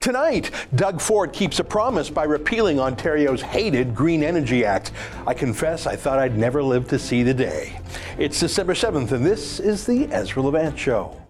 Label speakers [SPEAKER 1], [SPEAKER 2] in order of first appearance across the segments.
[SPEAKER 1] Tonight, Doug Ford keeps a promise by repealing Ontario's hated Green Energy Act. I confess I thought I'd never live to see the day. It's December 7th, and this is the Ezra Levant Show.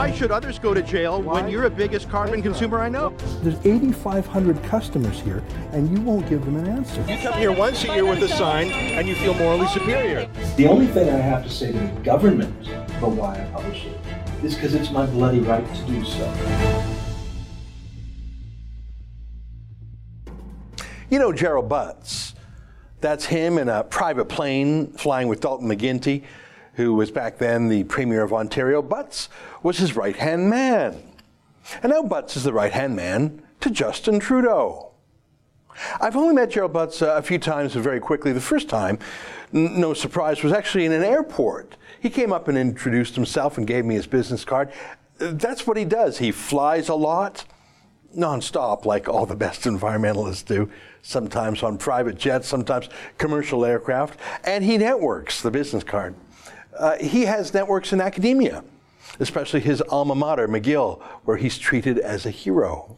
[SPEAKER 1] Why should others go to jail when you're the biggest carbon consumer I know?
[SPEAKER 2] There's 8,500 customers here, and you won't give them an answer.
[SPEAKER 1] You come here once a year with a sign, and you feel morally superior.
[SPEAKER 2] The only thing I have to say to the government about why I publish it is because it's my bloody right to do so.
[SPEAKER 1] You know Gerald Butts. That's him in a private plane flying with Dalton McGuinty who was back then the Premier of Ontario, Butts was his right hand man. And now Butts is the right hand man to Justin Trudeau. I've only met Gerald Butts uh, a few times, very quickly. The first time, n- no surprise, was actually in an airport. He came up and introduced himself and gave me his business card. That's what he does. He flies a lot, nonstop, like all the best environmentalists do, sometimes on private jets, sometimes commercial aircraft, and he networks the business card. Uh, he has networks in academia, especially his alma mater, McGill, where he's treated as a hero.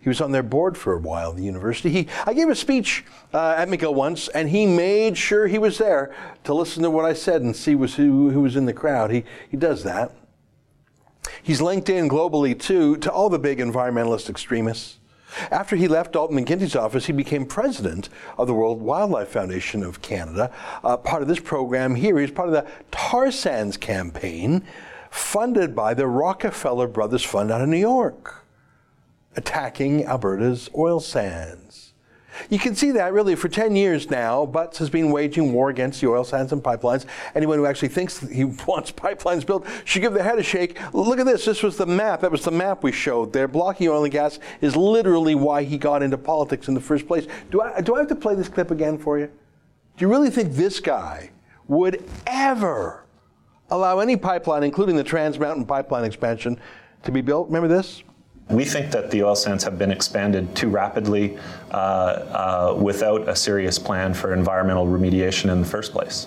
[SPEAKER 1] He was on their board for a while, the university. He, I gave a speech uh, at McGill once, and he made sure he was there to listen to what I said and see was who, who was in the crowd. He, he does that. He's linked in globally, too, to all the big environmentalist extremists. After he left Dalton McGuinty's office, he became president of the World Wildlife Foundation of Canada. Uh, part of this program here, he's part of the Tar Sands campaign funded by the Rockefeller Brothers Fund out of New York, attacking Alberta's oil sands. You can see that really for 10 years now, Butts has been waging war against the oil sands and pipelines. Anyone who actually thinks he wants pipelines built should give their head a shake. Look at this. This was the map. That was the map we showed there. Blocking oil and gas is literally why he got into politics in the first place. Do I, do I have to play this clip again for you? Do you really think this guy would ever allow any pipeline, including the Trans Mountain Pipeline expansion, to be built? Remember this?
[SPEAKER 3] We think that the oil sands have been expanded too rapidly uh, uh, without a serious plan for environmental remediation in the first place.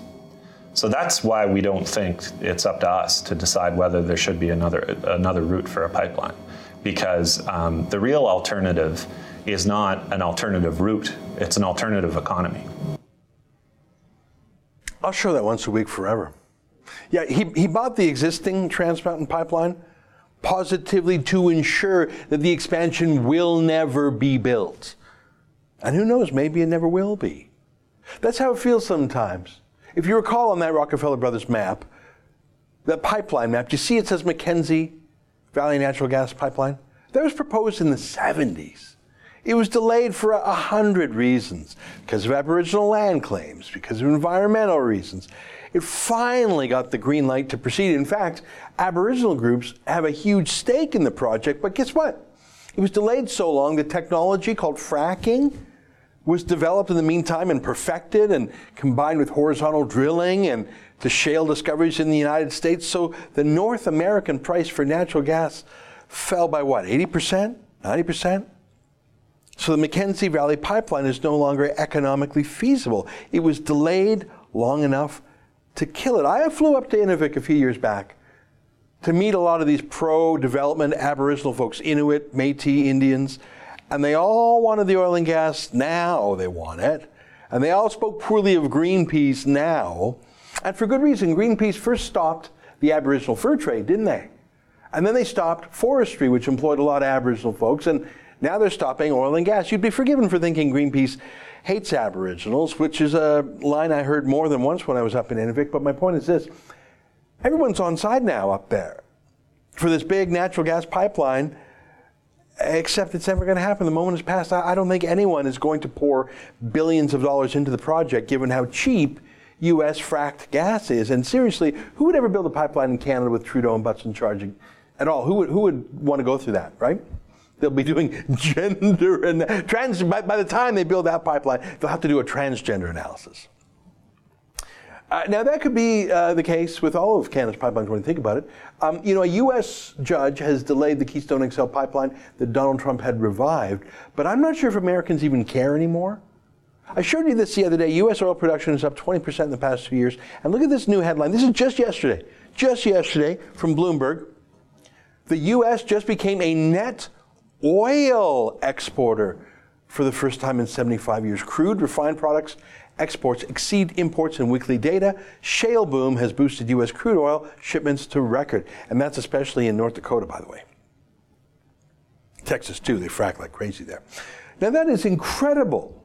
[SPEAKER 3] So that's why we don't think it's up to us to decide whether there should be another another route for a pipeline, because um, the real alternative is not an alternative route; it's an alternative economy.
[SPEAKER 1] I'll show that once a week forever. Yeah, he, he bought the existing Trans Mountain pipeline positively to ensure that the expansion will never be built. And who knows, maybe it never will be. That's how it feels sometimes. If you recall on that Rockefeller Brothers map, that pipeline map, do you see it says Mackenzie Valley Natural Gas Pipeline? That was proposed in the 70s. It was delayed for a hundred reasons because of Aboriginal land claims, because of environmental reasons it finally got the green light to proceed. In fact, Aboriginal groups have a huge stake in the project, but guess what? It was delayed so long, the technology called fracking was developed in the meantime and perfected and combined with horizontal drilling and the shale discoveries in the United States. So the North American price for natural gas fell by what, 80%? 90%? So the Mackenzie Valley pipeline is no longer economically feasible. It was delayed long enough to kill it. I flew up to Inuvik a few years back to meet a lot of these pro development Aboriginal folks, Inuit, Metis, Indians, and they all wanted the oil and gas now, they want it. And they all spoke poorly of Greenpeace now. And for good reason. Greenpeace first stopped the Aboriginal fur trade, didn't they? And then they stopped forestry, which employed a lot of Aboriginal folks. And now they're stopping oil and gas. You'd be forgiven for thinking Greenpeace hates Aboriginals, which is a line I heard more than once when I was up in Inuvik. But my point is this everyone's on side now up there for this big natural gas pipeline, except it's never going to happen. The moment has passed. I don't think anyone is going to pour billions of dollars into the project given how cheap U.S. fracked gas is. And seriously, who would ever build a pipeline in Canada with Trudeau and Butts in at all? Who would, who would want to go through that, right? They'll be doing gender and trans. By, by, the time they build that pipeline, they'll have to do a transgender analysis. Uh, now that could be uh, the case with all of Canada's pipelines when you think about it. Um, you know, a U.S. judge has delayed the Keystone XL pipeline that Donald Trump had revived, but I'm not sure if Americans even care anymore. I showed you this the other day. U.S. oil production is up 20% in the past two years. And look at this new headline. This is just yesterday. Just yesterday from Bloomberg. The U.S. just became a net oil exporter for the first time in 75 years. Crude refined products exports exceed imports in weekly data. Shale boom has boosted U.S. crude oil shipments to record. And that's especially in North Dakota, by the way. Texas, too. They frack like crazy there. Now, that is incredible.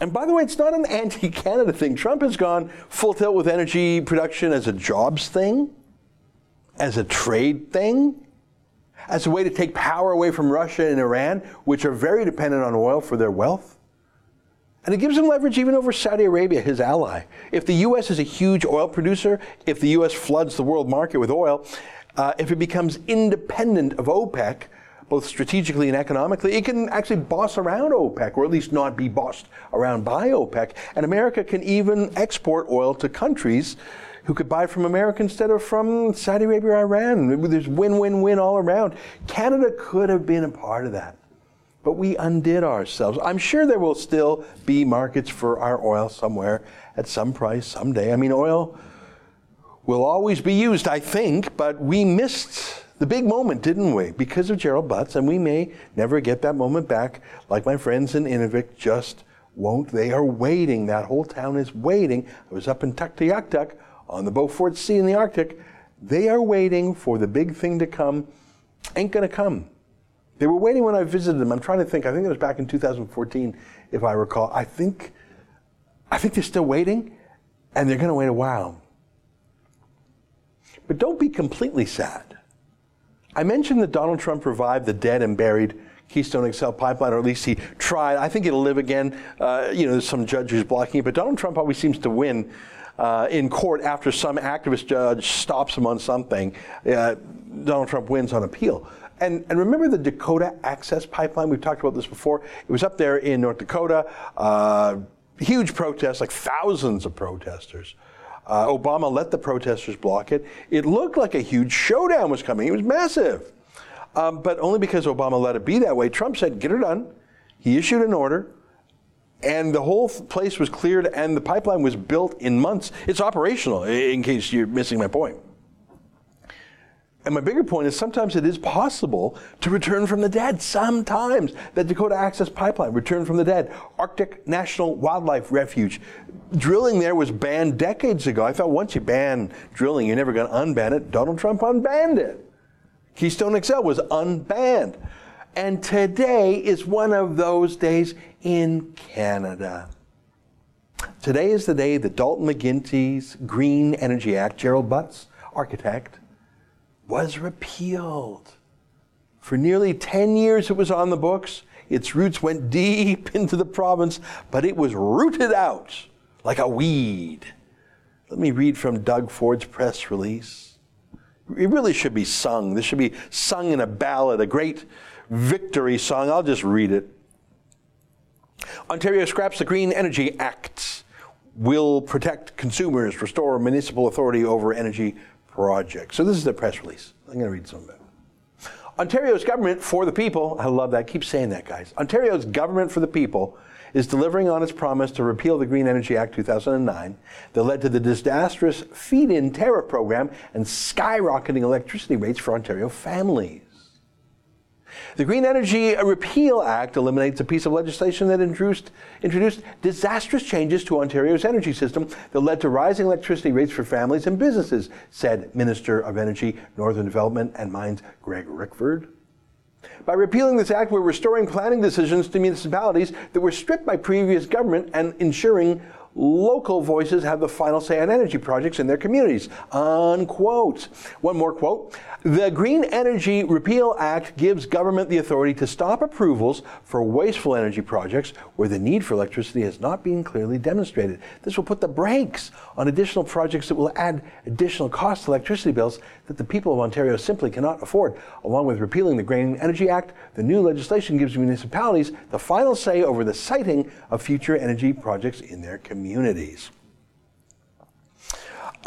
[SPEAKER 1] And by the way, it's not an anti Canada thing. Trump has gone full tilt with energy production as a jobs thing, as a trade thing, as a way to take power away from Russia and Iran, which are very dependent on oil for their wealth. And it gives him leverage even over Saudi Arabia, his ally. If the U.S. is a huge oil producer, if the U.S. floods the world market with oil, uh, if it becomes independent of OPEC, both strategically and economically, it can actually boss around OPEC, or at least not be bossed around by OPEC. And America can even export oil to countries who could buy from America instead of from Saudi Arabia or Iran. There's win win win all around. Canada could have been a part of that. But we undid ourselves. I'm sure there will still be markets for our oil somewhere at some price someday. I mean, oil will always be used, I think, but we missed the big moment, didn't we? Because of Gerald Butts, and we may never get that moment back, like my friends in Inuvik just won't. They are waiting. That whole town is waiting. I was up in Tuktoyaktuk on the Beaufort Sea in the Arctic. They are waiting for the big thing to come. Ain't gonna come. They were waiting when I visited them. I'm trying to think. I think it was back in 2014, if I recall. I think, I think they're still waiting, and they're going to wait a while. But don't be completely sad. I mentioned that Donald Trump revived the dead and buried Keystone XL pipeline, or at least he tried. I think it'll live again. Uh, you know, there's some judge who's blocking it, but Donald Trump always seems to win uh, in court after some activist judge stops him on something. Uh, Donald Trump wins on appeal. And, and, remember the Dakota Access Pipeline? We've talked about this before. It was up there in North Dakota. Uh, huge protests, like thousands of protesters. Uh, Obama let the protesters block it. It looked like a huge showdown was coming. It was massive. Um, but only because Obama let it be that way. Trump said, get it done. He issued an order, and the whole place was cleared, and the pipeline was built in months. It's operational, in case you're missing my point. And my bigger point is sometimes it is possible to return from the dead. Sometimes the Dakota Access Pipeline returned from the dead. Arctic National Wildlife Refuge. Drilling there was banned decades ago. I thought once you ban drilling, you're never going to unban it. Donald Trump unbanned it. Keystone XL was unbanned. And today is one of those days in Canada. Today is the day that Dalton McGuinty's Green Energy Act, Gerald Butts, architect, was repealed. For nearly 10 years it was on the books. Its roots went deep into the province, but it was rooted out like a weed. Let me read from Doug Ford's press release. It really should be sung. This should be sung in a ballad, a great victory song. I'll just read it. Ontario scraps the Green Energy Act, will protect consumers, restore municipal authority over energy project. So this is the press release. I'm going to read some of it. Ontario's government for the people, I love that, keep saying that, guys. Ontario's government for the people is delivering on its promise to repeal the Green Energy Act 2009 that led to the disastrous feed in tariff program and skyrocketing electricity rates for Ontario families. The Green Energy Repeal Act eliminates a piece of legislation that introduced, introduced disastrous changes to Ontario's energy system that led to rising electricity rates for families and businesses, said Minister of Energy, Northern Development and Mines Greg Rickford. By repealing this act, we're restoring planning decisions to municipalities that were stripped by previous government and ensuring local voices have the final say on energy projects in their communities. Unquote. One more quote. The Green Energy Repeal Act gives government the authority to stop approvals for wasteful energy projects where the need for electricity has not been clearly demonstrated. This will put the brakes on additional projects that will add additional costs to electricity bills that the people of Ontario simply cannot afford. Along with repealing the Green Energy Act, the new legislation gives municipalities the final say over the siting of future energy projects in their communities.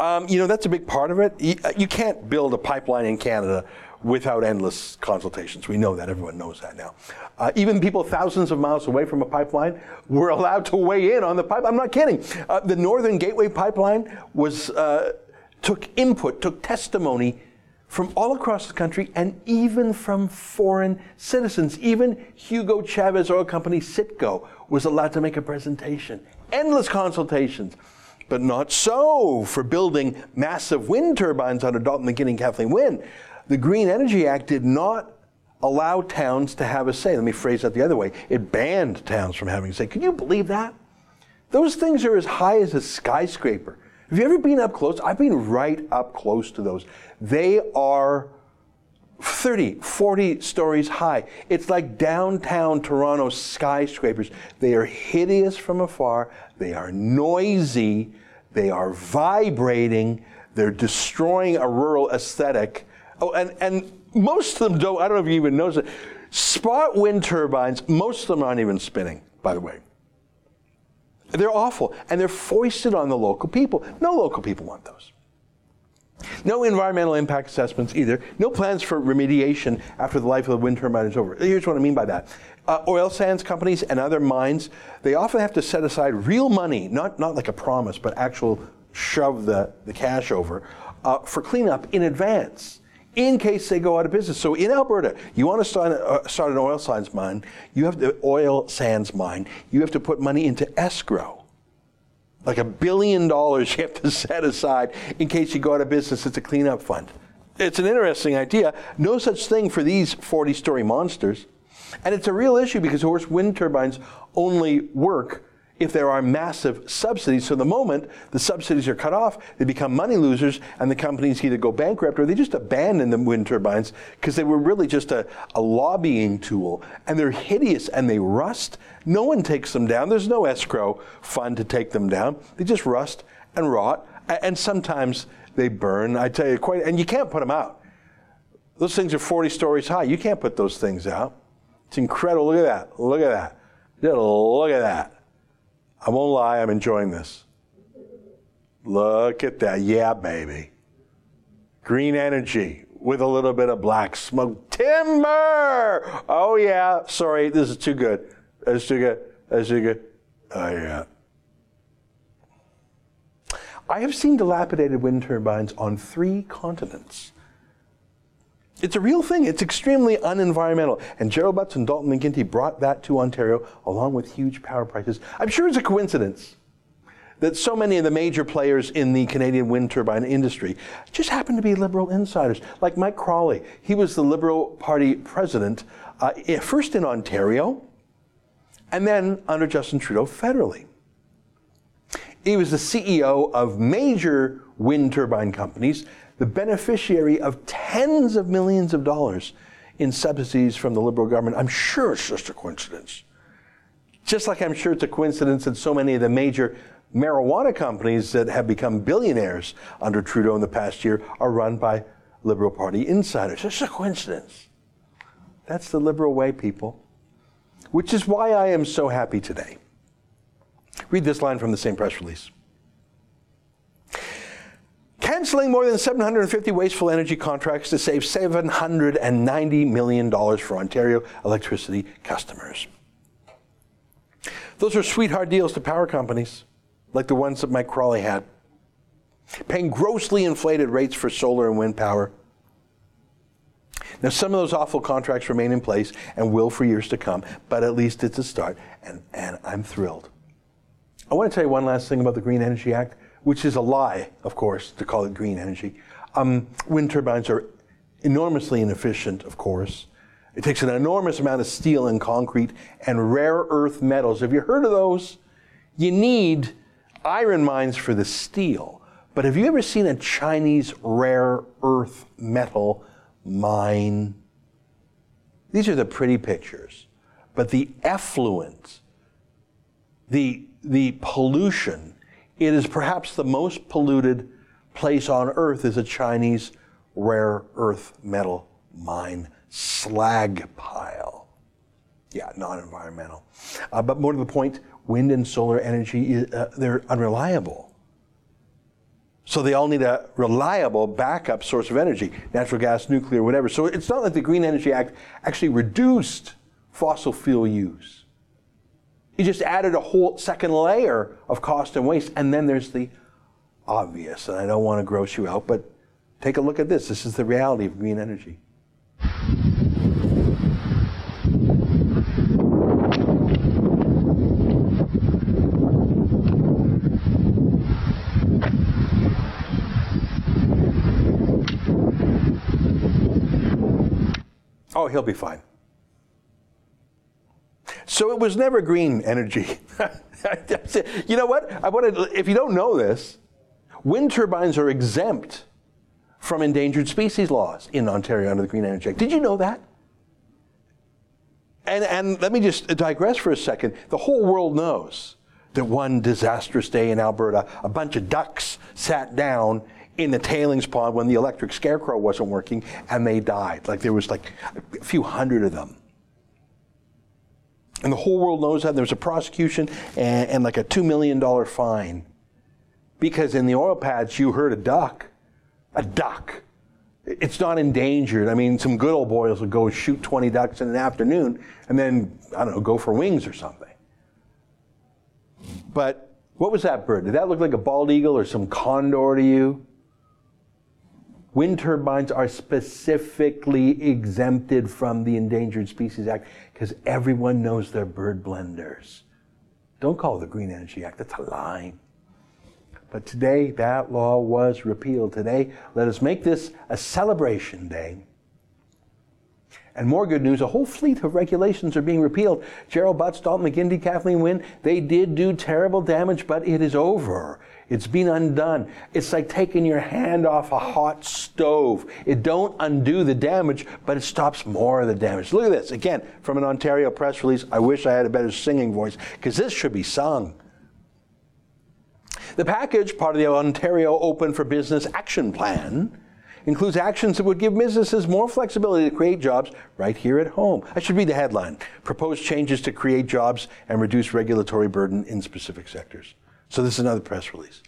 [SPEAKER 1] Um, you know, that's a big part of it. You, uh, you, can't build a pipeline in Canada without endless consultations. We know that. Everyone knows that now. Uh, even people thousands of miles away from a pipeline were allowed to weigh in on the pipe. I'm not kidding. Uh, the Northern Gateway Pipeline was uh, took input, took testimony from all across the country and even from foreign citizens. Even Hugo Chavez Oil Company Citgo was allowed to make a presentation. Endless consultations. But not so for building massive wind turbines under Dalton McGuinty Kathleen Wynne. The Green Energy Act did not allow towns to have a say. Let me phrase that the other way. It banned towns from having a say. Can you believe that? Those things are as high as a skyscraper. Have you ever been up close? I've been right up close to those. They are 30, 40 stories high. It's like downtown Toronto skyscrapers. They are hideous from afar. They are noisy. They are vibrating. They're destroying a rural aesthetic. Oh, and, and most of them don't, I don't know if you even notice it. Spot wind turbines, most of them aren't even spinning, by the way. They're awful, and they're foisted on the local people. No local people want those. No environmental impact assessments either. No plans for remediation after the life of the wind turbine is over. Here's what I mean by that. Uh, oil sands companies and other mines, they often have to set aside real money, not, not like a promise, but actual shove the, the cash over, uh, for cleanup in advance in case they go out of business. So in Alberta, you want to start, uh, start an oil sands mine, you have the oil sands mine, you have to put money into escrow. Like a billion dollars you have to set aside in case you go out of business. It's a cleanup fund. It's an interesting idea. No such thing for these 40 story monsters. And it's a real issue because, of course, wind turbines only work if there are massive subsidies. So the moment the subsidies are cut off, they become money losers, and the companies either go bankrupt or they just abandon the wind turbines because they were really just a, a lobbying tool. And they're hideous and they rust. No one takes them down. There's no escrow fund to take them down. They just rust and rot, and sometimes they burn. I tell you, quite, and you can't put them out. Those things are 40 stories high. You can't put those things out. It's incredible. Look at that. Look at that. Look at that. I won't lie, I'm enjoying this. Look at that. Yeah, baby. Green energy with a little bit of black smoke. Timber! Oh, yeah. Sorry, this is too good. That's too good. That's too good. Oh, yeah. I have seen dilapidated wind turbines on three continents. It's a real thing. It's extremely unenvironmental. And Gerald Butts and Dalton McGuinty brought that to Ontario along with huge power prices. I'm sure it's a coincidence that so many of the major players in the Canadian wind turbine industry just happen to be Liberal insiders, like Mike Crawley. He was the Liberal Party president, uh, first in Ontario, and then under Justin Trudeau federally. He was the CEO of major wind turbine companies the beneficiary of tens of millions of dollars in subsidies from the Liberal government. I'm sure it's just a coincidence. Just like I'm sure it's a coincidence that so many of the major marijuana companies that have become billionaires under Trudeau in the past year are run by Liberal Party insiders. It's a coincidence. That's the Liberal way, people. Which is why I am so happy today. Read this line from the same press release canceling more than 750 wasteful energy contracts to save $790 million for Ontario electricity customers. Those are sweetheart deals to power companies, like the ones that Mike Crawley had, paying grossly inflated rates for solar and wind power. Now, some of those awful contracts remain in place and will for years to come, but at least it's a start, and, and I'm thrilled. I want to tell you one last thing about the Green Energy Act which is a lie, of course, to call it green energy. Um, wind turbines are enormously inefficient, of course. It takes an enormous amount of steel and concrete and rare earth metals. Have you heard of those? You need iron mines for the steel. But have you ever seen a Chinese rare earth metal mine? These are the pretty pictures. But the effluent, the, the pollution, it is perhaps the most polluted place on earth is a Chinese rare earth metal mine slag pile. Yeah, non-environmental. Uh, but more to the point, wind and solar energy, uh, they're unreliable. So they all need a reliable backup source of energy, natural gas, nuclear, whatever. So it's not like the Green Energy Act actually reduced fossil fuel use. It just added a whole second layer of cost and waste. And then there's the obvious, and I don't want to gross you out, but take a look at this. This is the reality of green energy. Oh, he'll be fine. So it was never green energy. you know what? I want to, if you don't know this, wind turbines are exempt from endangered species laws in Ontario under the Green Energy Act. Did you know that? And, and let me just digress for a second. The whole world knows that one disastrous day in Alberta, a bunch of ducks sat down in the tailings pond when the electric scarecrow wasn't working and they died. Like there was like a few hundred of them. And the whole world knows that. There was a prosecution and, and like a $2 million fine. Because in the oil patch, you heard a duck. A duck. It's not endangered. I mean, some good old boys would go shoot 20 ducks in an afternoon and then, I don't know, go for wings or something. But what was that bird? Did that look like a bald eagle or some condor to you? Wind turbines are specifically exempted from the Endangered Species Act because everyone knows they're bird blenders. Don't call it the Green Energy Act, that's a lie. But today, that law was repealed. Today, let us make this a celebration day. And more good news, a whole fleet of regulations are being repealed. Gerald Butts, Dalton McGuinty, Kathleen Wynne, they did do terrible damage, but it is over. It's been undone. It's like taking your hand off a hot stove. It don't undo the damage, but it stops more of the damage. Look at this. Again, from an Ontario press release. I wish I had a better singing voice because this should be sung. The package, part of the Ontario Open for Business Action Plan, includes actions that would give businesses more flexibility to create jobs right here at home. I should read the headline Proposed changes to create jobs and reduce regulatory burden in specific sectors. So this is another press release.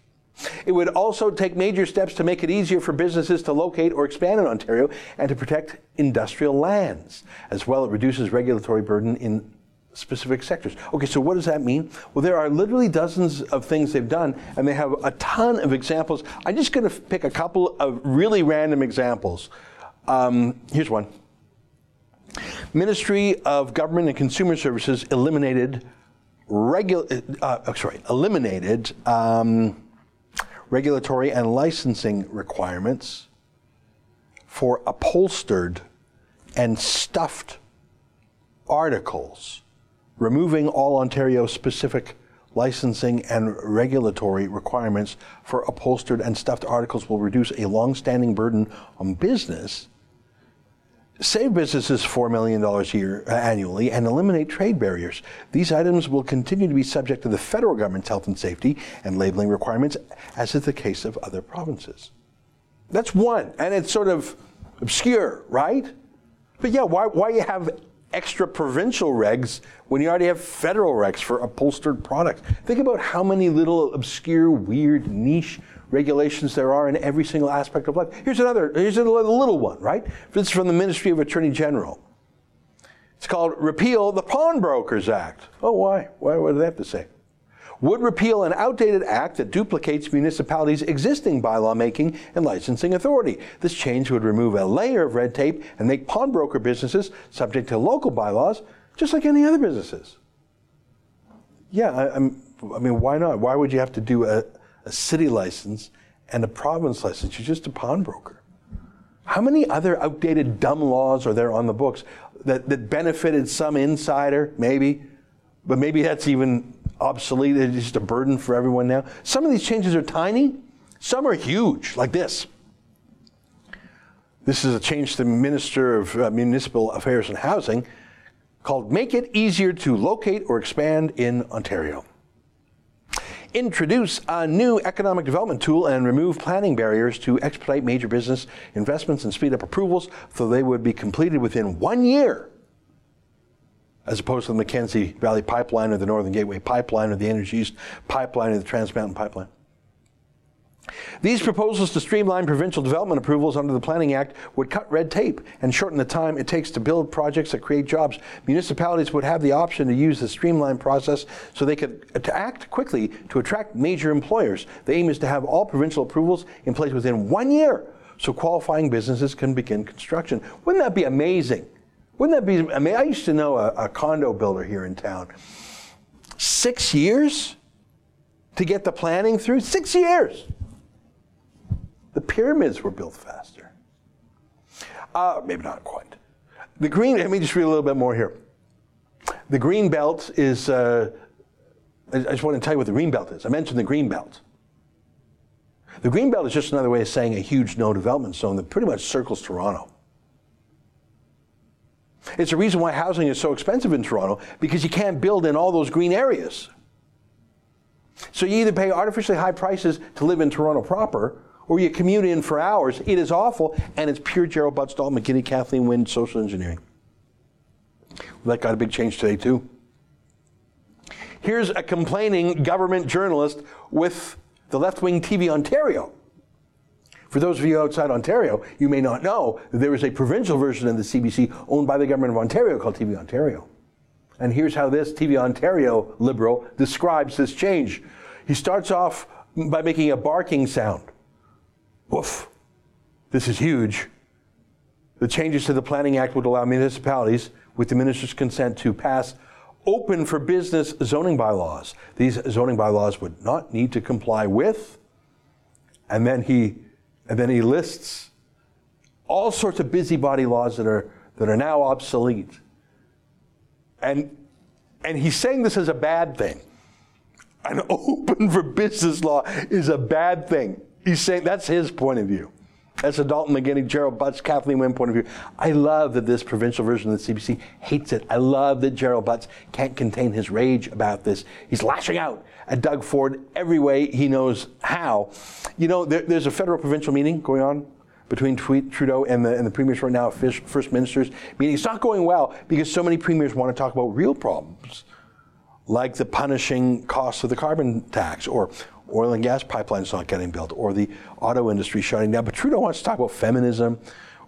[SPEAKER 1] It would also take major steps to make it easier for businesses to locate or expand in Ontario and to protect industrial lands. As well, it reduces regulatory burden in specific sectors. Okay, so what does that mean? Well, there are literally dozens of things they've done, and they have a ton of examples. I'm just going to pick a couple of really random examples. Um, here's one. Ministry of Government and Consumer Services eliminated uh, oh, sorry, eliminated um, regulatory and licensing requirements for upholstered and stuffed articles, removing all Ontario specific licensing and regulatory requirements for upholstered and stuffed articles will reduce a long standing burden on business save businesses $4 million a year uh, annually and eliminate trade barriers. These items will continue to be subject to the federal government's health and safety and labeling requirements, as is the case of other provinces. That's one, and it's sort of obscure, right? But yeah, why, why you have extra provincial regs when you already have federal regs for upholstered products? Think about how many little obscure, weird, niche regulations there are in every single aspect of life. Here's another, here's a little one, right? This is from the Ministry of Attorney General. It's called Repeal the Pawnbrokers Act. Oh, why? Why? Do they have to say? Would repeal an outdated act that duplicates municipalities' existing bylaw making and licensing authority. This change would remove a layer of red tape and make pawnbroker businesses subject to local bylaws, just like any other businesses. Yeah, I, I mean, why not? Why would you have to do a, a city license, and a province license. You're just a pawnbroker. How many other outdated dumb laws are there on the books that, that benefited some insider, maybe, but maybe that's even obsolete, it's just a burden for everyone now? Some of these changes are tiny, some are huge, like this. This is a change to the Minister of uh, Municipal Affairs and Housing called Make It Easier to Locate or Expand in Ontario introduce a new economic development tool and remove planning barriers to expedite major business investments and speed up approvals so they would be completed within one year, as opposed to the Mackenzie Valley Pipeline or the Northern Gateway Pipeline or the Energy East Pipeline or the Trans Mountain Pipeline. These proposals to streamline provincial development approvals under the Planning Act would cut red tape and shorten the time it takes to build projects that create jobs. Municipalities would have the option to use the streamlined process so they could act quickly to attract major employers. The aim is to have all provincial approvals in place within one year so qualifying businesses can begin construction. Wouldn't that be amazing? Wouldn't that be amazing? I used to know a, a condo builder here in town. Six years to get the planning through? Six years. The pyramids were built faster. Uh, maybe not quite. The green, let me just read a little bit more here. The green belt is, uh, I just want to tell you what the green belt is. I mentioned the green belt. The green belt is just another way of saying a huge no development zone that pretty much circles Toronto. It's a reason why housing is so expensive in Toronto because you can't build in all those green areas. So you either pay artificially high prices to live in Toronto proper, or you commute in for hours. It is awful, and it's pure Gerald Butts, Dalton McGuinty, Kathleen Wynne social engineering. Well, that got a big change today, too. Here's a complaining government journalist with the left wing TV Ontario. For those of you outside Ontario, you may not know that there is a provincial version of the CBC owned by the government of Ontario called TV Ontario. And here's how this TV Ontario liberal describes this change. He starts off by making a barking sound. Woof. This is huge. The changes to the Planning Act would allow municipalities, with the minister's consent, to pass open for business zoning bylaws. These zoning bylaws would not need to comply with, and then he, and then he lists all sorts of busybody laws that are, that are now obsolete. And, and he's saying this is a bad thing. An open for business law is a bad thing. He's saying that's his point of view. That's a Dalton McGuinty, Gerald Butts, Kathleen Wynne point of view. I love that this provincial version of the CBC hates it. I love that Gerald Butts can't contain his rage about this. He's lashing out at Doug Ford every way he knows how. You know, there, there's a federal provincial meeting going on between Trudeau and the, and the premiers right now, first ministers meeting. It's not going well because so many premiers want to talk about real problems like the punishing costs of the carbon tax or oil and gas pipelines not getting built or the auto industry shutting down. But Trudeau wants to talk about feminism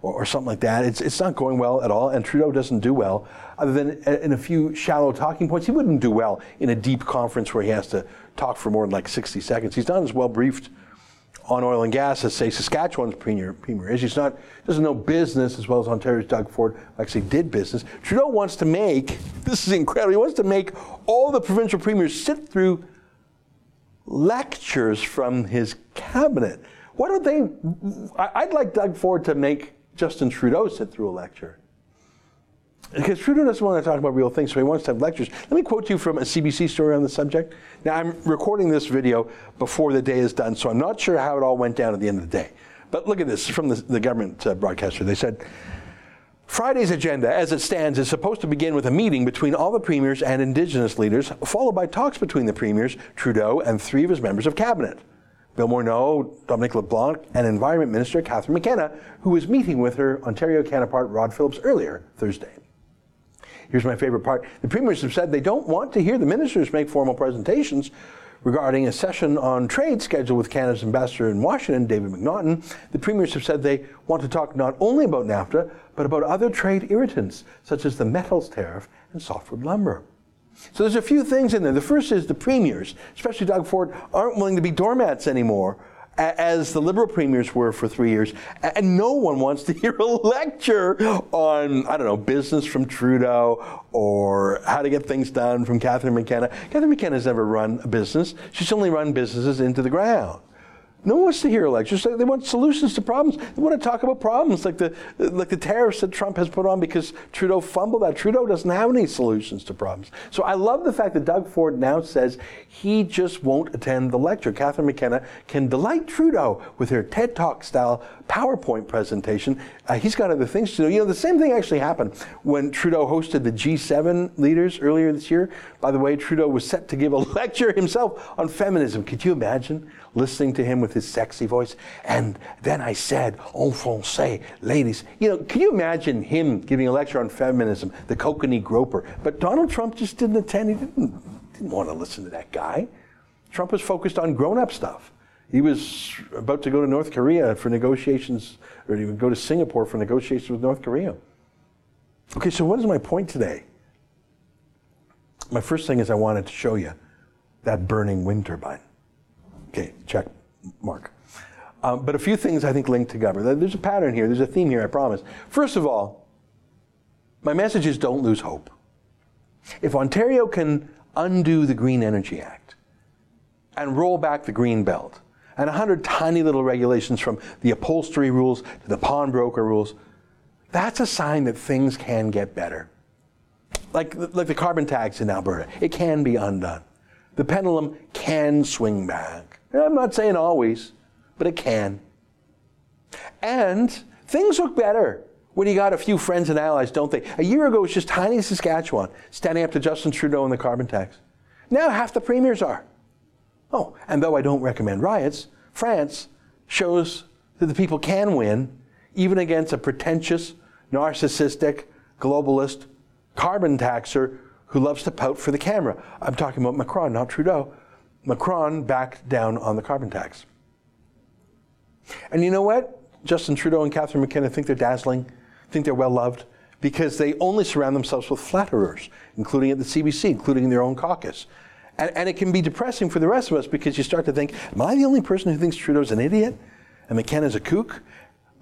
[SPEAKER 1] or, or, something like that. It's, it's not going well at all, and Trudeau doesn't do well other than in a few shallow talking points. He wouldn't do well in a deep conference where he has to talk for more than like 60 seconds. He's not as well briefed on oil and gas as, say, Saskatchewan's premier, premier is. He's not, doesn't know business as well as Ontario's Doug Ford actually did business. Trudeau wants to make, this is incredible, he wants to make all the provincial premiers sit through lectures from his cabinet. Why don't they? I'd like Doug Ford to make Justin Trudeau sit through a lecture. Because Trudeau doesn't want to talk about real things, so he wants to have lectures. Let me quote you from a CBC story on the subject. Now, I'm recording this video before the day is done, so I'm not sure how it all went down at the end of the day. But look at this from the, the government uh, broadcaster. They said, Friday's agenda, as it stands, is supposed to begin with a meeting between all the premiers and Indigenous leaders, followed by talks between the premiers, Trudeau, and three of his members of cabinet. Bill Morneau, Dominic LeBlanc, and Environment Minister Catherine McKenna, who was meeting with her Ontario counterpart Rod Phillips earlier Thursday. Here's my favorite part. The premiers have said they don't want to hear the ministers make formal presentations regarding a session on trade scheduled with Canada's ambassador in Washington, David McNaughton. The premiers have said they want to talk not only about NAFTA, but about other trade irritants, such as the metals tariff and softwood lumber. So there's a few things in there. The first is the premiers, especially Doug Ford, aren't willing to be doormats anymore as the Liberal premiers were for three years, and no one wants to hear a lecture on, I don't know, business from Trudeau or how to get things done from Catherine McKenna. Catherine McKenna's never run a business. She's only run businesses into the ground. No one wants to hear lectures. They want solutions to problems. They want to talk about problems like the like the tariffs that Trump has put on because Trudeau fumbled that. Trudeau doesn't have any solutions to problems. So I love the fact that Doug Ford now says he just won't attend the lecture. Catherine McKenna can delight Trudeau with her TED Talk style PowerPoint presentation. Uh, he's got other things to do. You know, the same thing actually happened when Trudeau hosted the G7 leaders earlier this year. By the way, Trudeau was set to give a lecture himself on feminism. Could you imagine? Listening to him with his sexy voice. And then I said, en français, ladies, you know, can you imagine him giving a lecture on feminism, the kokanee groper? But Donald Trump just didn't attend. He didn't, didn't want to listen to that guy. Trump was focused on grown up stuff. He was about to go to North Korea for negotiations, or he would go to Singapore for negotiations with North Korea. Okay, so what is my point today? My first thing is I wanted to show you that burning wind turbine. Okay, check mark. Um, but a few things I think link together. There's a pattern here, there's a theme here, I promise. First of all, my message is don't lose hope. If Ontario can undo the Green Energy Act and roll back the Green Belt and a hundred tiny little regulations from the upholstery rules to the pawnbroker rules, that's a sign that things can get better. Like, like the carbon tax in Alberta, it can be undone. The pendulum can swing back. I'm not saying always, but it can. And things look better when you got a few friends and allies, don't they? A year ago, it was just tiny Saskatchewan standing up to Justin Trudeau and the carbon tax. Now half the premiers are. Oh, and though I don't recommend riots, France shows that the people can win even against a pretentious, narcissistic, globalist carbon taxer who loves to pout for the camera. I'm talking about Macron, not Trudeau. Macron backed down on the carbon tax. And you know what? Justin Trudeau and Catherine McKenna think they're dazzling, think they're well loved, because they only surround themselves with flatterers, including at the CBC, including in their own caucus. And, and, it can be depressing for the rest of us because you start to think, am I the only person who thinks Trudeau's an idiot and McKenna's a kook?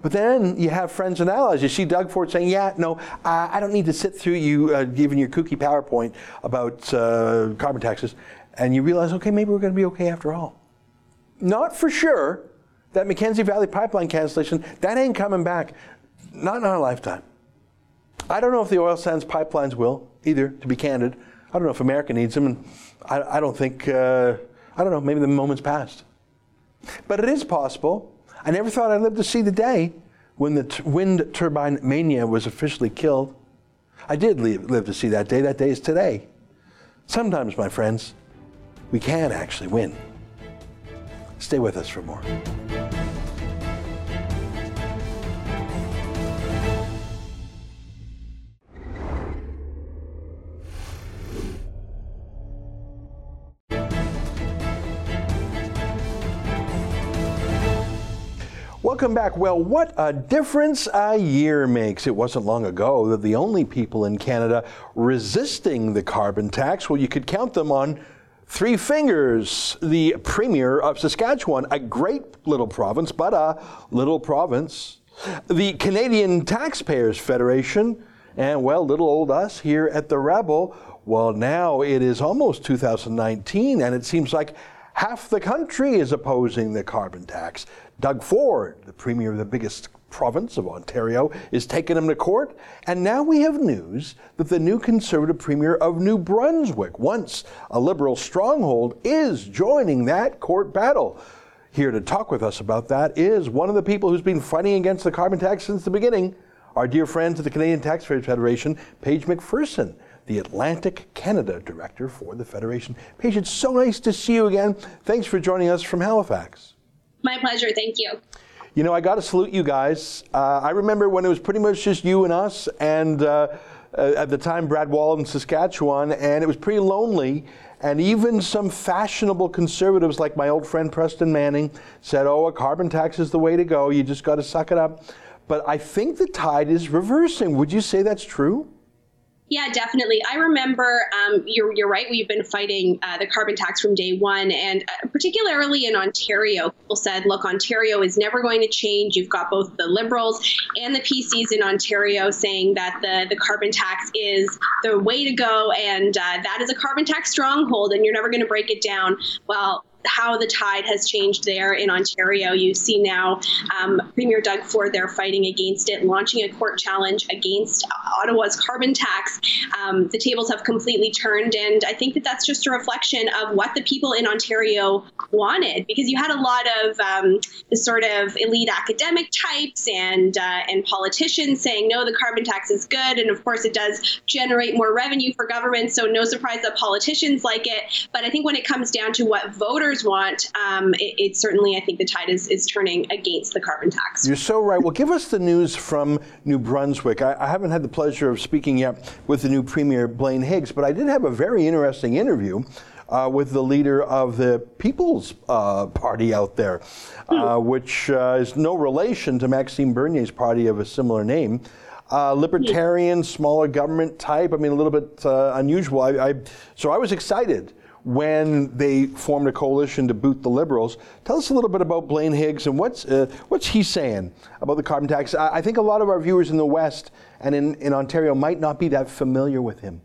[SPEAKER 1] But then you have friends and allies. You see Doug Ford saying, yeah, no, uh, I don't need to sit through you uh, giving your kooky PowerPoint about uh, carbon taxes. And you realize, okay, maybe we're going to be okay after all. Not for sure, that Mackenzie Valley pipeline cancellation, that ain't coming back. Not in our lifetime. I don't know if the oil sands pipelines will either, to be candid. I don't know if America needs them, and I, I don't think, uh, I don't know, maybe the moment's passed. But it is possible. I never thought I'd live to see the day when the t- wind turbine mania was officially killed. I did live, live to see that day. That day is today. Sometimes, my friends, we can actually win. Stay with us for more. Welcome back. Well, what a difference a year makes. It wasn't long ago that the only people in Canada resisting the carbon tax, well, you could count them on three fingers. The Premier of Saskatchewan, a great little province, but a little province. The Canadian Taxpayers Federation, and well, little old us here at the Rebel. Well, now it is almost 2019, and it seems like half the country is opposing the carbon tax. Doug Ford, the premier of the biggest province of Ontario, is taking him to court. And now we have news that the new conservative premier of New Brunswick, once a liberal stronghold, is joining that court battle. Here to talk with us about that is one of the people who's been fighting against the carbon tax since the beginning, our dear friends at the Canadian Taxpayers Federation, Paige MacPherson the Atlantic Canada Director for the Federation. Paige, it's so nice to see you again. Thanks for joining us from Halifax.
[SPEAKER 4] My pleasure. Thank you.
[SPEAKER 1] You know, I got to salute you guys. Uh, I remember when it was pretty much just you and us, and uh, uh, at the time, Brad Wall in Saskatchewan, and it was pretty lonely. And even some fashionable conservatives, like my old friend Preston Manning, said, Oh, a carbon tax is the way to go. You just got to suck it up. But I think the tide is reversing. Would you say that's true?
[SPEAKER 4] Yeah, definitely. I remember um, you're, you're right. We've been fighting uh, the carbon tax from day one. And uh, particularly in Ontario, people said, look, Ontario is never going to change. You've got both the Liberals and the PCs in Ontario saying that the, the carbon tax is the way to go. And uh, that is a carbon tax stronghold, and you're never going to break it down. Well, how the tide has changed there in Ontario. You see now um, Premier Doug Ford there fighting against it, launching a court challenge against Ottawa's carbon tax. Um, the tables have completely turned, and I think that that's just a reflection of what the people in Ontario wanted, because you had a lot of um, the sort of elite academic types and uh, and politicians saying no, the carbon tax is good, and of course it does generate more revenue for government. So no surprise that politicians like it. But I think when it comes down to what voters want, um, it, it, certainly, I think the tide is, is turning against the carbon tax.
[SPEAKER 1] You're so right. Well, give us the news from New Brunswick. I, I haven't had the pleasure of speaking yet with the new Premier, Blaine Higgs, but I did have a very interesting interview uh, with the leader of the People's uh, Party out there, uh, hmm. which uh, is no relation to Maxime Bernier's party of a similar name. Uh, libertarian, smaller government type. I mean, a little bit unusual. I, I, so I was excited when they formed a coalition to boot the Liberals. Tell us a little bit about Blaine Higgs and what's, uh, what's he saying about the carbon tax. I, I, think a lot of our viewers in the West and in, in Ontario might not be that familiar with him.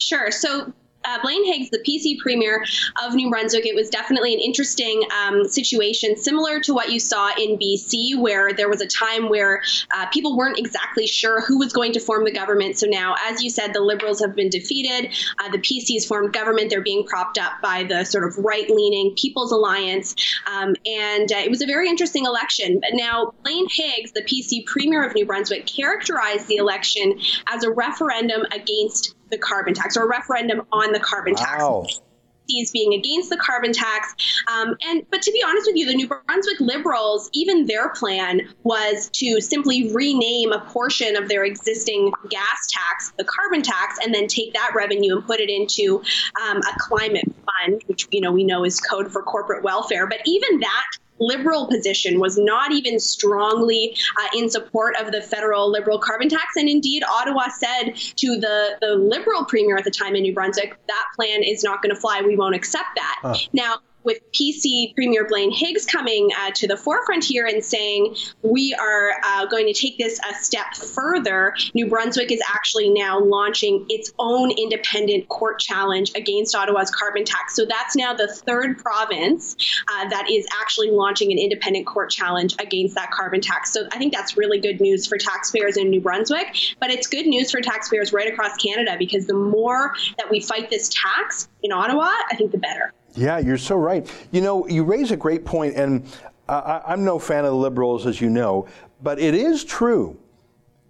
[SPEAKER 4] Sure. So uh, Blaine Higgs, the PC premier of New Brunswick, it was definitely an interesting um, situation, similar to what you saw in BC, where there was a time where uh, people weren't exactly sure who was going to form the government. So now, as you said, the Liberals have been defeated. Uh, the PC has formed government. They're being propped up by the sort of right leaning People's Alliance. Um, and uh, it was a very interesting election. But now, Blaine Higgs, the PC premier of New Brunswick, characterized the election as a referendum against the carbon tax or a referendum on the carbon wow. tax being against the carbon tax. Um, and but to be honest with you, the New Brunswick Liberals, even their plan was to simply rename a portion of their existing gas tax, the carbon tax, and then take that revenue and put it into um, a climate fund, which you know we know is code for corporate welfare. But even that liberal position was not even strongly uh, in support of the federal liberal carbon tax. And indeed, Ottawa said to the, the liberal premier at the time in New Brunswick, that plan is not going to fly. We won't accept that. Huh. Now, with PC Premier Blaine Higgs coming uh, to the forefront here and saying we are uh, going to take this a step further, New Brunswick is actually now launching its own independent court challenge against Ottawa's carbon tax. So that's now the third province uh, that is actually launching an independent court challenge against that carbon tax. So I think that's really good news for taxpayers in New Brunswick, but it's good news for taxpayers right across Canada because the more that we fight this tax in Ottawa, I think the better.
[SPEAKER 1] Yeah, you're so right. You know, you raise a great point, and I'm no fan of the liberals, as you know, but it is true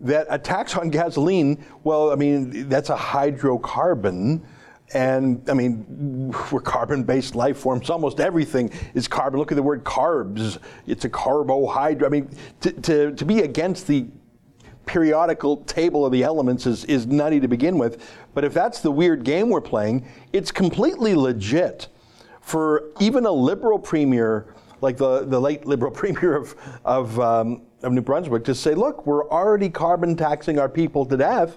[SPEAKER 1] that a tax on gasoline, well, I mean, that's a hydrocarbon. And I mean, we're carbon based life forms. Almost everything is carbon. Look at the word carbs. It's a carbohydrate. I mean, to, to, to be against the periodical table of the elements is, is nutty to begin with. But if that's the weird game we're playing, it's completely legit for even a liberal premier, like the, the late liberal premier of, of, um, of New Brunswick, to say, look, we're already carbon taxing our people to death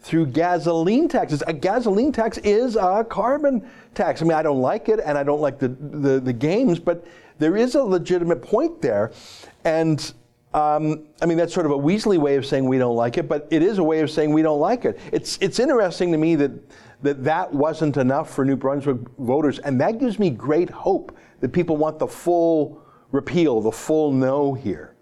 [SPEAKER 1] through gasoline taxes. A gasoline tax is a carbon tax. I mean, I don't like it and I don't like the, the, the games, but there is a legitimate point there. And um, I mean, that's sort of a Weasley way of saying we don't like it, but it is a way of saying we don't like it. It's, it's interesting to me that that that wasn't enough for New Brunswick voters. And that gives me great hope that people want the full repeal, the full no here.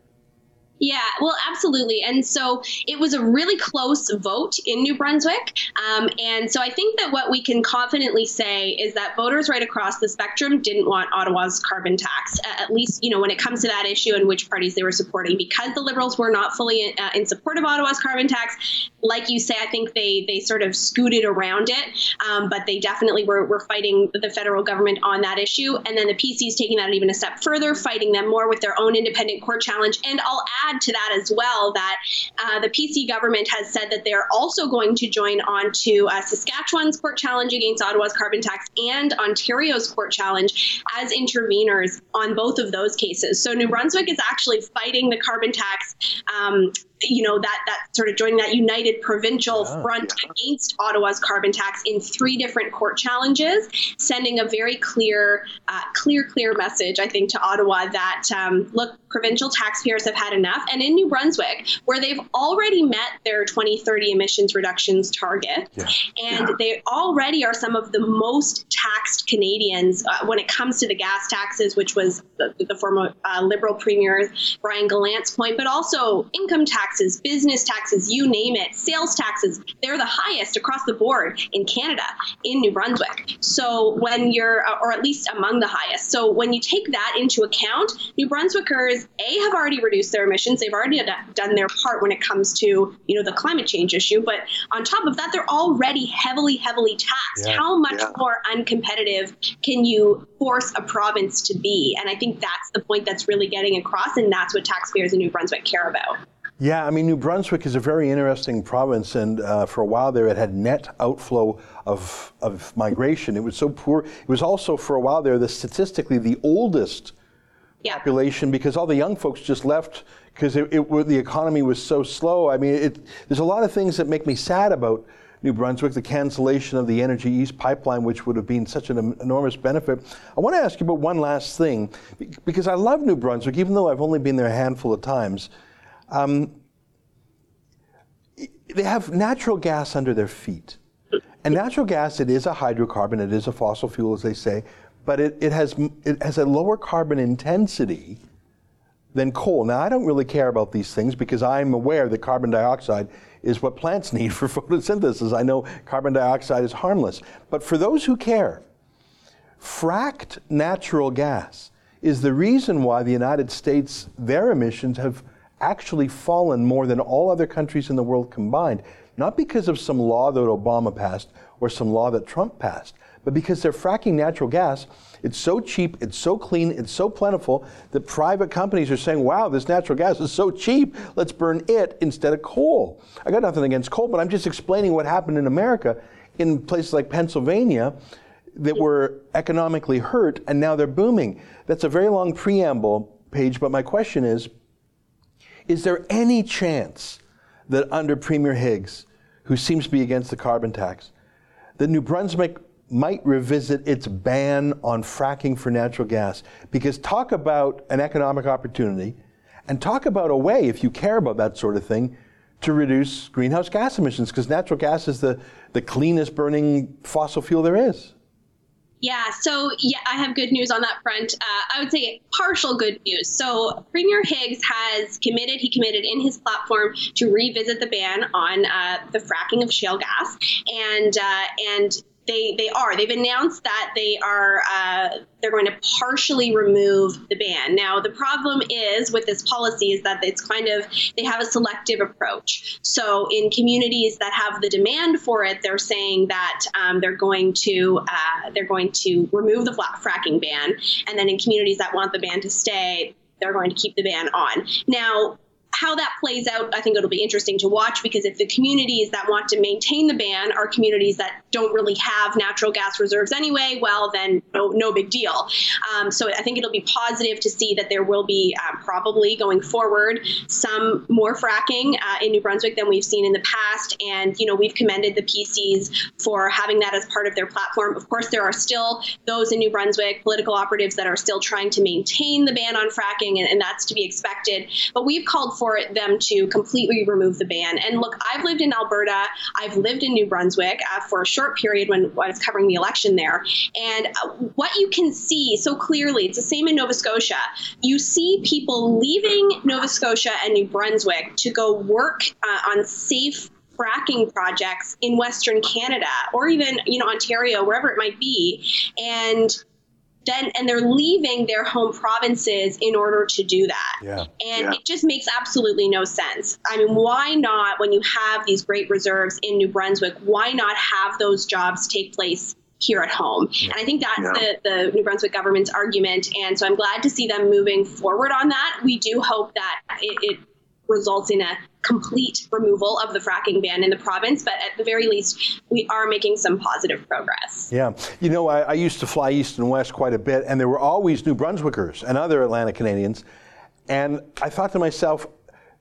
[SPEAKER 4] Yeah, well, absolutely. And so it was a really close vote in New Brunswick. Um, and so I think that what we can confidently say is that voters right across the spectrum didn't want Ottawa's carbon tax, at least, you know, when it comes to that issue and which parties they were supporting. Because the Liberals were not fully in, uh, in support of Ottawa's carbon tax, like you say, I think they, they sort of scooted around it, um, but they definitely were, were fighting the federal government on that issue. And then the PC is taking that even a step further, fighting them more with their own independent court challenge. And I'll add add to that as well that uh, the PC government has said that they're also going to join on to uh, Saskatchewan's court challenge against Ottawa's carbon tax and Ontario's court challenge as interveners on both of those cases. So New Brunswick is actually fighting the carbon tax um, you know that that sort of joining that united provincial yeah. front against Ottawa's carbon tax in three different court challenges, sending a very clear, uh, clear, clear message, I think, to Ottawa that um, look, provincial taxpayers have had enough. And in New Brunswick, where they've already met their 2030 emissions reductions target, yeah. and yeah. they already are some of the most taxed Canadians uh, when it comes to the gas taxes, which was the, the former uh, Liberal Premier Brian Gallant's point, but also income tax taxes, business taxes, you name it, sales taxes, they're the highest across the board in Canada, in New Brunswick. So when you're, uh, or at least among the highest. So when you take that into account, New Brunswickers, A, have already reduced their emissions. They've already done their part when it comes to, you know, the climate change issue. But on top of that, they're already heavily, heavily taxed. Yeah. How much yeah. more uncompetitive can you force a province to be? And I think that's the point that's really getting across, and that's what taxpayers in New Brunswick care about.
[SPEAKER 1] Yeah, I mean, New Brunswick is a very interesting province, and uh, for a while there it had net outflow of, of migration. It was so poor. It was also, for a while there, the statistically the oldest
[SPEAKER 4] Yeah.
[SPEAKER 1] population because all the young folks just left because it, it, the economy was so slow. I mean, it, there's a lot of things that make me sad about New Brunswick, the cancellation of the Energy East pipeline, which would have been such an em- enormous benefit. I want to ask you about one last thing because I love New Brunswick, even though I've only been there a handful of times. Um, they have natural gas under their feet. And natural gas, it is a hydrocarbon, it is a fossil fuel, as they say, but it, it, has, it has a lower carbon intensity than coal. Now, I don't really care about these things because I'm aware that carbon dioxide is what plants need for photosynthesis. I know carbon dioxide is harmless. But for those who care, fracked natural gas is the reason why the United States, their emissions have actually fallen more than all other countries in the world combined. Not because of some law that Obama passed or some law that Trump passed, but because they're fracking natural gas. It's so cheap, it's so clean, it's so plentiful that private companies are saying, wow, this natural gas is so cheap, let's burn it instead of coal. I got nothing against coal, but I'm just explaining what happened in America in places like Pennsylvania that were economically hurt and now they're booming. That's a very long preamble page, but my question is is there any chance that under Premier Higgs, who seems to be against the carbon tax, that New Brunswick might revisit its ban on fracking for natural gas? Because talk about an economic opportunity and talk about a way, if you care about that sort of thing, to reduce greenhouse gas emissions, because natural gas is the, the cleanest burning fossil fuel there is.
[SPEAKER 4] Yeah, so yeah, I have good news on that front. Uh, I would say partial good news. So Premier Higgs has committed, he committed in his platform to revisit the ban on uh, the fracking of shale gas, and uh, and they they are they've announced that they are uh, they're going to partially remove the ban. Now the problem is with this policy is that it's kind of they have a selective approach. So in communities that have the demand for it, they're saying that um, they're going to uh, they're going to remove the fracking ban, and then in communities that want the ban to stay, they're going to keep the ban on. Now how that plays out, I think it'll be interesting to watch because if the communities that want to maintain the ban are communities that don't really have natural gas reserves anyway, well, then no, no big deal. Um, so I think it'll be positive to see that there will be uh, probably going forward some more fracking uh, in New Brunswick than we've seen in the past. And, you know, we've commended the PCs for having that as part of their platform. Of course, there are still those in New Brunswick, political operatives that are still trying to maintain the ban on fracking, and, and that's to be expected. But we've called for them to completely remove the ban. And look, I've lived in Alberta, I've lived in New Brunswick uh, for a short period when I was covering the election there. And uh, what you can see so clearly, it's the same in Nova Scotia. You see people leaving Nova Scotia and New Brunswick to go work uh, on safe fracking projects in Western Canada or even, you know, Ontario, wherever it might be. And then and they're leaving their home provinces in order to do that.
[SPEAKER 1] Yeah.
[SPEAKER 4] And
[SPEAKER 1] Yeah.
[SPEAKER 4] it just makes absolutely no sense. I mean, why not when you have these great reserves in New Brunswick, why not have those jobs take place here at home? And I think that's the, the New Brunswick government's argument. And so I'm glad to see them moving forward on that. We do hope that it, it results in a complete removal of the fracking ban in the province, but at the very least, we are making some positive progress.
[SPEAKER 1] Yeah. You know, I, I used to fly east and west quite a bit, and there were always New Brunswickers and other Atlantic Canadians. And I thought to myself,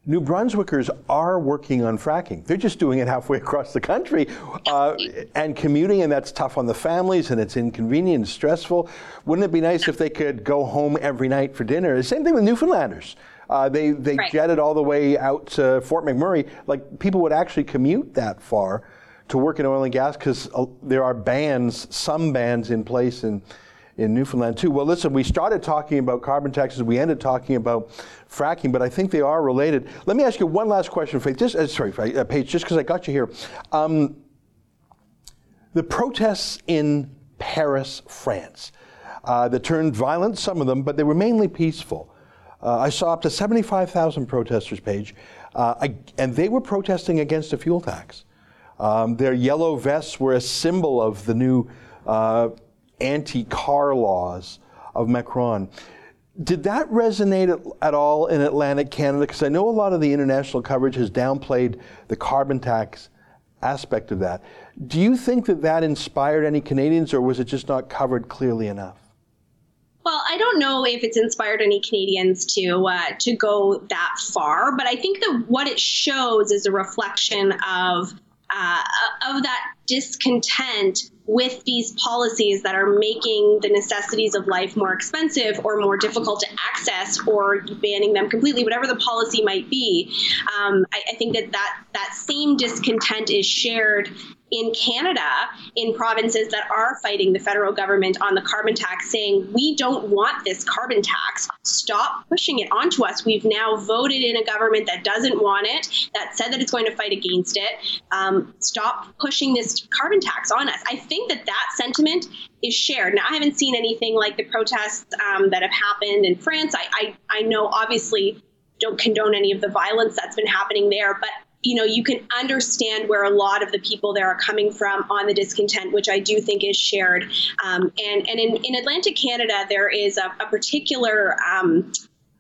[SPEAKER 1] New Brunswickers are working on fracking. They're just doing it halfway across the country uh, and commuting, and that's tough on the families and it's inconvenient and stressful. Wouldn't it be nice if they could go home every night for dinner? The same thing with Newfoundlanders. Uh, they they
[SPEAKER 4] Right.
[SPEAKER 1] jetted all the way out to Fort McMurray. Like people would actually commute that far to work in oil and gas because uh, there are bans, some bans in place in in Newfoundland too. Well, listen, we started talking about carbon taxes, we ended talking about fracking, but I think they are related. Let me ask you one last question, Faith. Just uh, sorry, uh, Paige, just because I got you here. Um, the protests in Paris, France, uh, that turned violent, some of them, but they were mainly peaceful. Uh, I saw up to 75,000 protesters, Paige, uh, and they were protesting against a fuel tax. Um, their yellow vests were a symbol of the new uh, anti car laws of Macron. Did that resonate at, at all in Atlantic Canada? Because I know a lot of the international coverage has downplayed the carbon tax aspect of that. Do you think that that inspired any Canadians, or was it just not covered clearly enough?
[SPEAKER 4] I don't know if it's inspired any Canadians to uh, to go that far, but I think that what it shows is a reflection of uh, of that discontent with these policies that are making the necessities of life more expensive or more difficult to access or banning them completely, whatever the policy might be. Um, I, I, think that, that that same discontent is shared in Canada, in provinces that are fighting the federal government on the carbon tax, saying, we don't want this carbon tax. Stop pushing it onto us. We've now voted in a government that doesn't want it, that said that it's going to fight against it. Um, stop pushing this carbon tax on us. I think that that sentiment is shared. Now, I haven't seen anything like the protests um, that have happened in France. I, I, I know, obviously, don't condone any of the violence that's been happening there, but you know, you can understand where a lot of the people there are coming from on the discontent, which I do think is shared. Um, and and in, in Atlantic Canada, there is a, a particular um,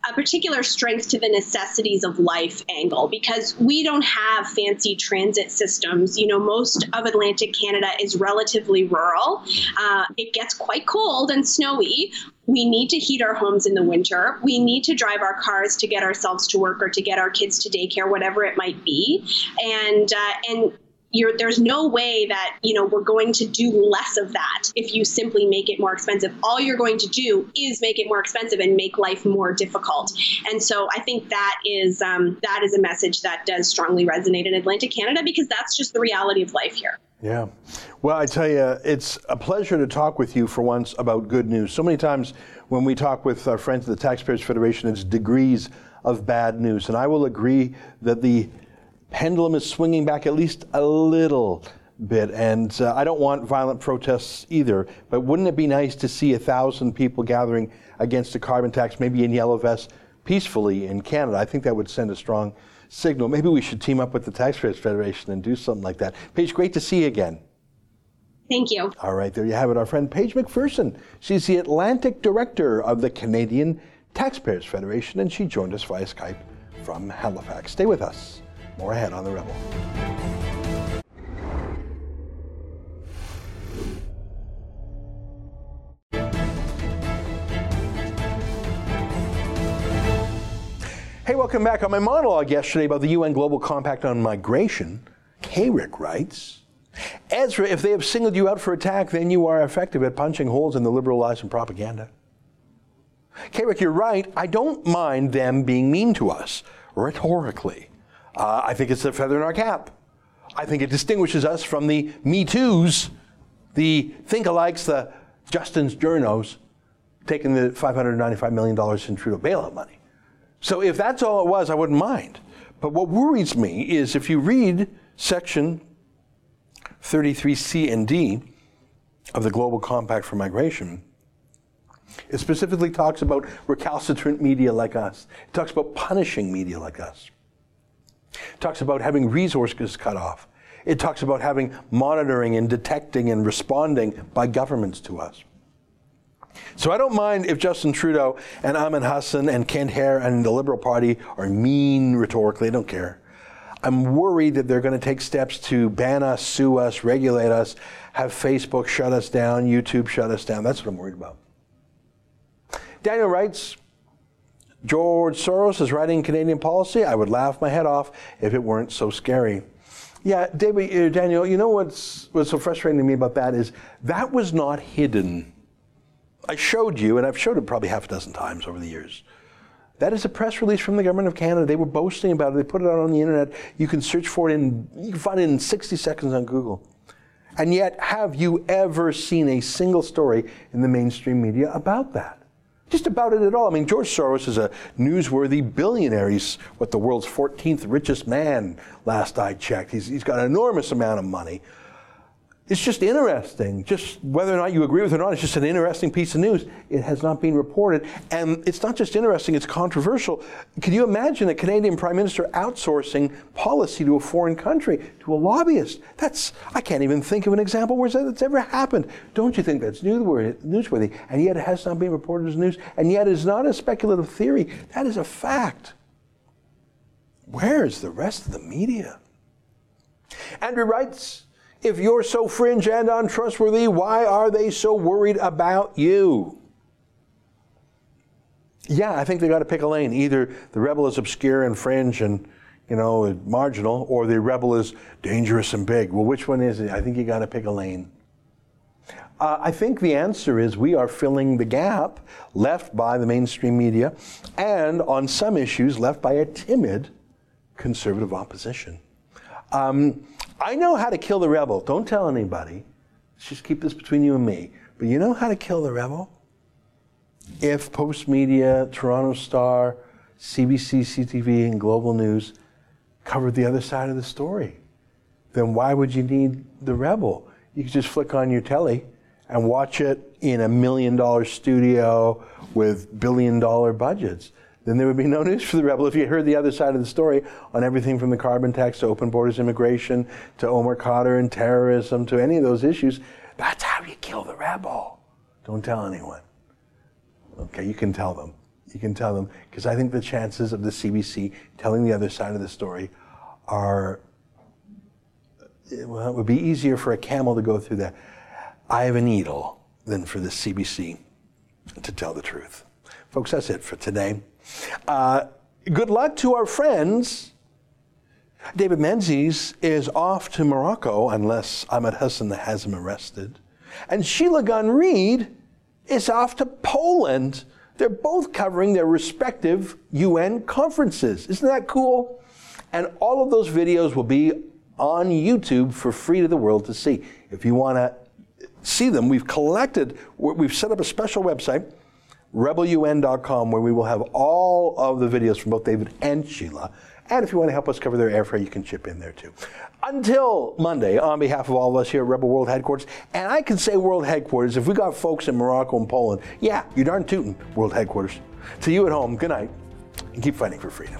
[SPEAKER 4] a particular strength to the necessities of life angle because we don't have fancy transit systems. You know, most of Atlantic Canada is relatively rural. Uh, it gets quite cold and snowy. We need to heat our homes in the winter. We need to drive our cars to get ourselves to work or to get our kids to daycare, whatever it might be. And uh, and you're, there's no way that you know we're going to do less of that if you simply make it more expensive. All you're going to do is make it more expensive and make life more difficult. And so I think that is um, that is a message that does strongly resonate in Atlantic Canada because that's just the reality of life here.
[SPEAKER 1] Yeah. Well, I tell you, it's a pleasure to talk with you for once about good news. So many times when we talk with our friends at the Taxpayers Federation, it's degrees of bad news. And I will agree that the pendulum is swinging back at least a little bit. And uh, I don't want violent protests either, but wouldn't it be nice to see a thousand people gathering against a carbon tax, maybe in yellow vests, peacefully in Canada? I think that would send a strong signal. Maybe we should team up with the Taxpayers Federation and do something like that. Paige, great to see you again.
[SPEAKER 4] Thank you.
[SPEAKER 1] All right, there you have it, our friend Paige MacPherson. She's the Atlantic Director of the Canadian Taxpayers Federation, and she joined us via Skype from Halifax. Stay with us. More ahead on The Rebel. Hey, welcome back. On my monologue yesterday about the UN Global Compact on Migration, K-Rick writes, Ezra, if they have singled you out for attack, then you are effective at punching holes in the liberal lies and propaganda. K-Rick, you're right. I don't mind them being mean to us, rhetorically. Uh, I think it's a feather in our cap. I think it distinguishes us from the Me Too's, the think-alikes, the Justin's journos, taking the $595 million in Trudeau bailout money. So if that's all it was, I wouldn't mind. But what worries me is if you read section 33C and D of the Global Compact for Migration, it specifically talks about recalcitrant media like us. It talks about punishing media like us. It talks about having resources cut off. It talks about having monitoring and detecting and responding by governments to us. So I don't mind if Justin Trudeau and Ahmed Hussen and Kent Hehr and the Liberal Party are mean rhetorically. I don't care. I'm worried that they're going to take steps to ban us, sue us, regulate us, have Facebook shut us down, YouTube shut us down. That's what I'm worried about. Daniel writes, George Soros is writing Canadian policy. I would laugh my head off if it weren't so scary. Yeah, David, uh, Daniel, you know what's, what's so frustrating to me about that is that was not hidden. I showed you, and I've showed it probably half a dozen times over the years. That is a press release from the government of Canada. They were boasting about it. They put it out on the internet. You can search for it in, you can find it in 60 seconds on Google. And yet, have you ever seen a single story in the mainstream media about that? Just about it at all. I mean, George Soros is a newsworthy billionaire. He's what the world's 14th richest man, last I checked. He's, he's got an enormous amount of money. It's just interesting. Just whether or not you agree with it or not, it's just an interesting piece of news. It has not been reported. And it's not just interesting, it's controversial. Can you imagine a Canadian Prime Minister outsourcing policy to a foreign country, to a lobbyist? That's, I can't even think of an example where that's ever happened. Don't you think that's newsworthy? And yet it has not been reported as news. And yet it's not a speculative theory. That is a fact. Where is the rest of the media? Andrew writes, if you're so fringe and untrustworthy, why are they so worried about you? Yeah, I think they got to pick a lane. Either the rebel is obscure and fringe and you know marginal, or the rebel is dangerous and big. Well, which one is it? I think you got to pick a lane. Uh, I think the answer is we are filling the gap left by the mainstream media, and on some issues left by a timid conservative opposition. Um, I know how to kill the rebel. Don't tell anybody. Let's just keep this between you and me. But you know how to kill the rebel? If Postmedia, Toronto Star, CBC, CTV, and Global News covered the other side of the story, then why would you need the rebel? You could just flick on your telly and watch it in a million dollar studio with billion dollar budgets then there would be no news for the rebel if you heard the other side of the story on everything from the carbon tax to open borders immigration to Omar Khadr and terrorism to any of those issues. That's how you kill the rebel. Don't tell anyone. Okay, you can tell them. You can tell them because I think the chances of the CBC telling the other side of the story are eh, well, it would be easier for a camel to go through the eye of a needle than for the CBC to tell the truth. Folks, that's it for today. Uh, good luck to our friends. David Menzies is off to Morocco unless Ahmed Hussen has him arrested. And Sheila Gunn Reid is off to Poland. They're both covering their respective UN conferences. Isn't that cool? And all of those videos will be on YouTube for free to the world to see. If you want to see them, we've collected, we've set up a special website rebelun.com, where we will have all of the videos from both David and Sheila. And if you want to help us cover their airfare, you can chip in there too. Until Monday, on behalf of all of us here at Rebel World Headquarters, and I can say World Headquarters, if we got folks in Morocco and Poland, yeah, you're darn tootin' World Headquarters. To you at home, good night, and keep fighting for freedom.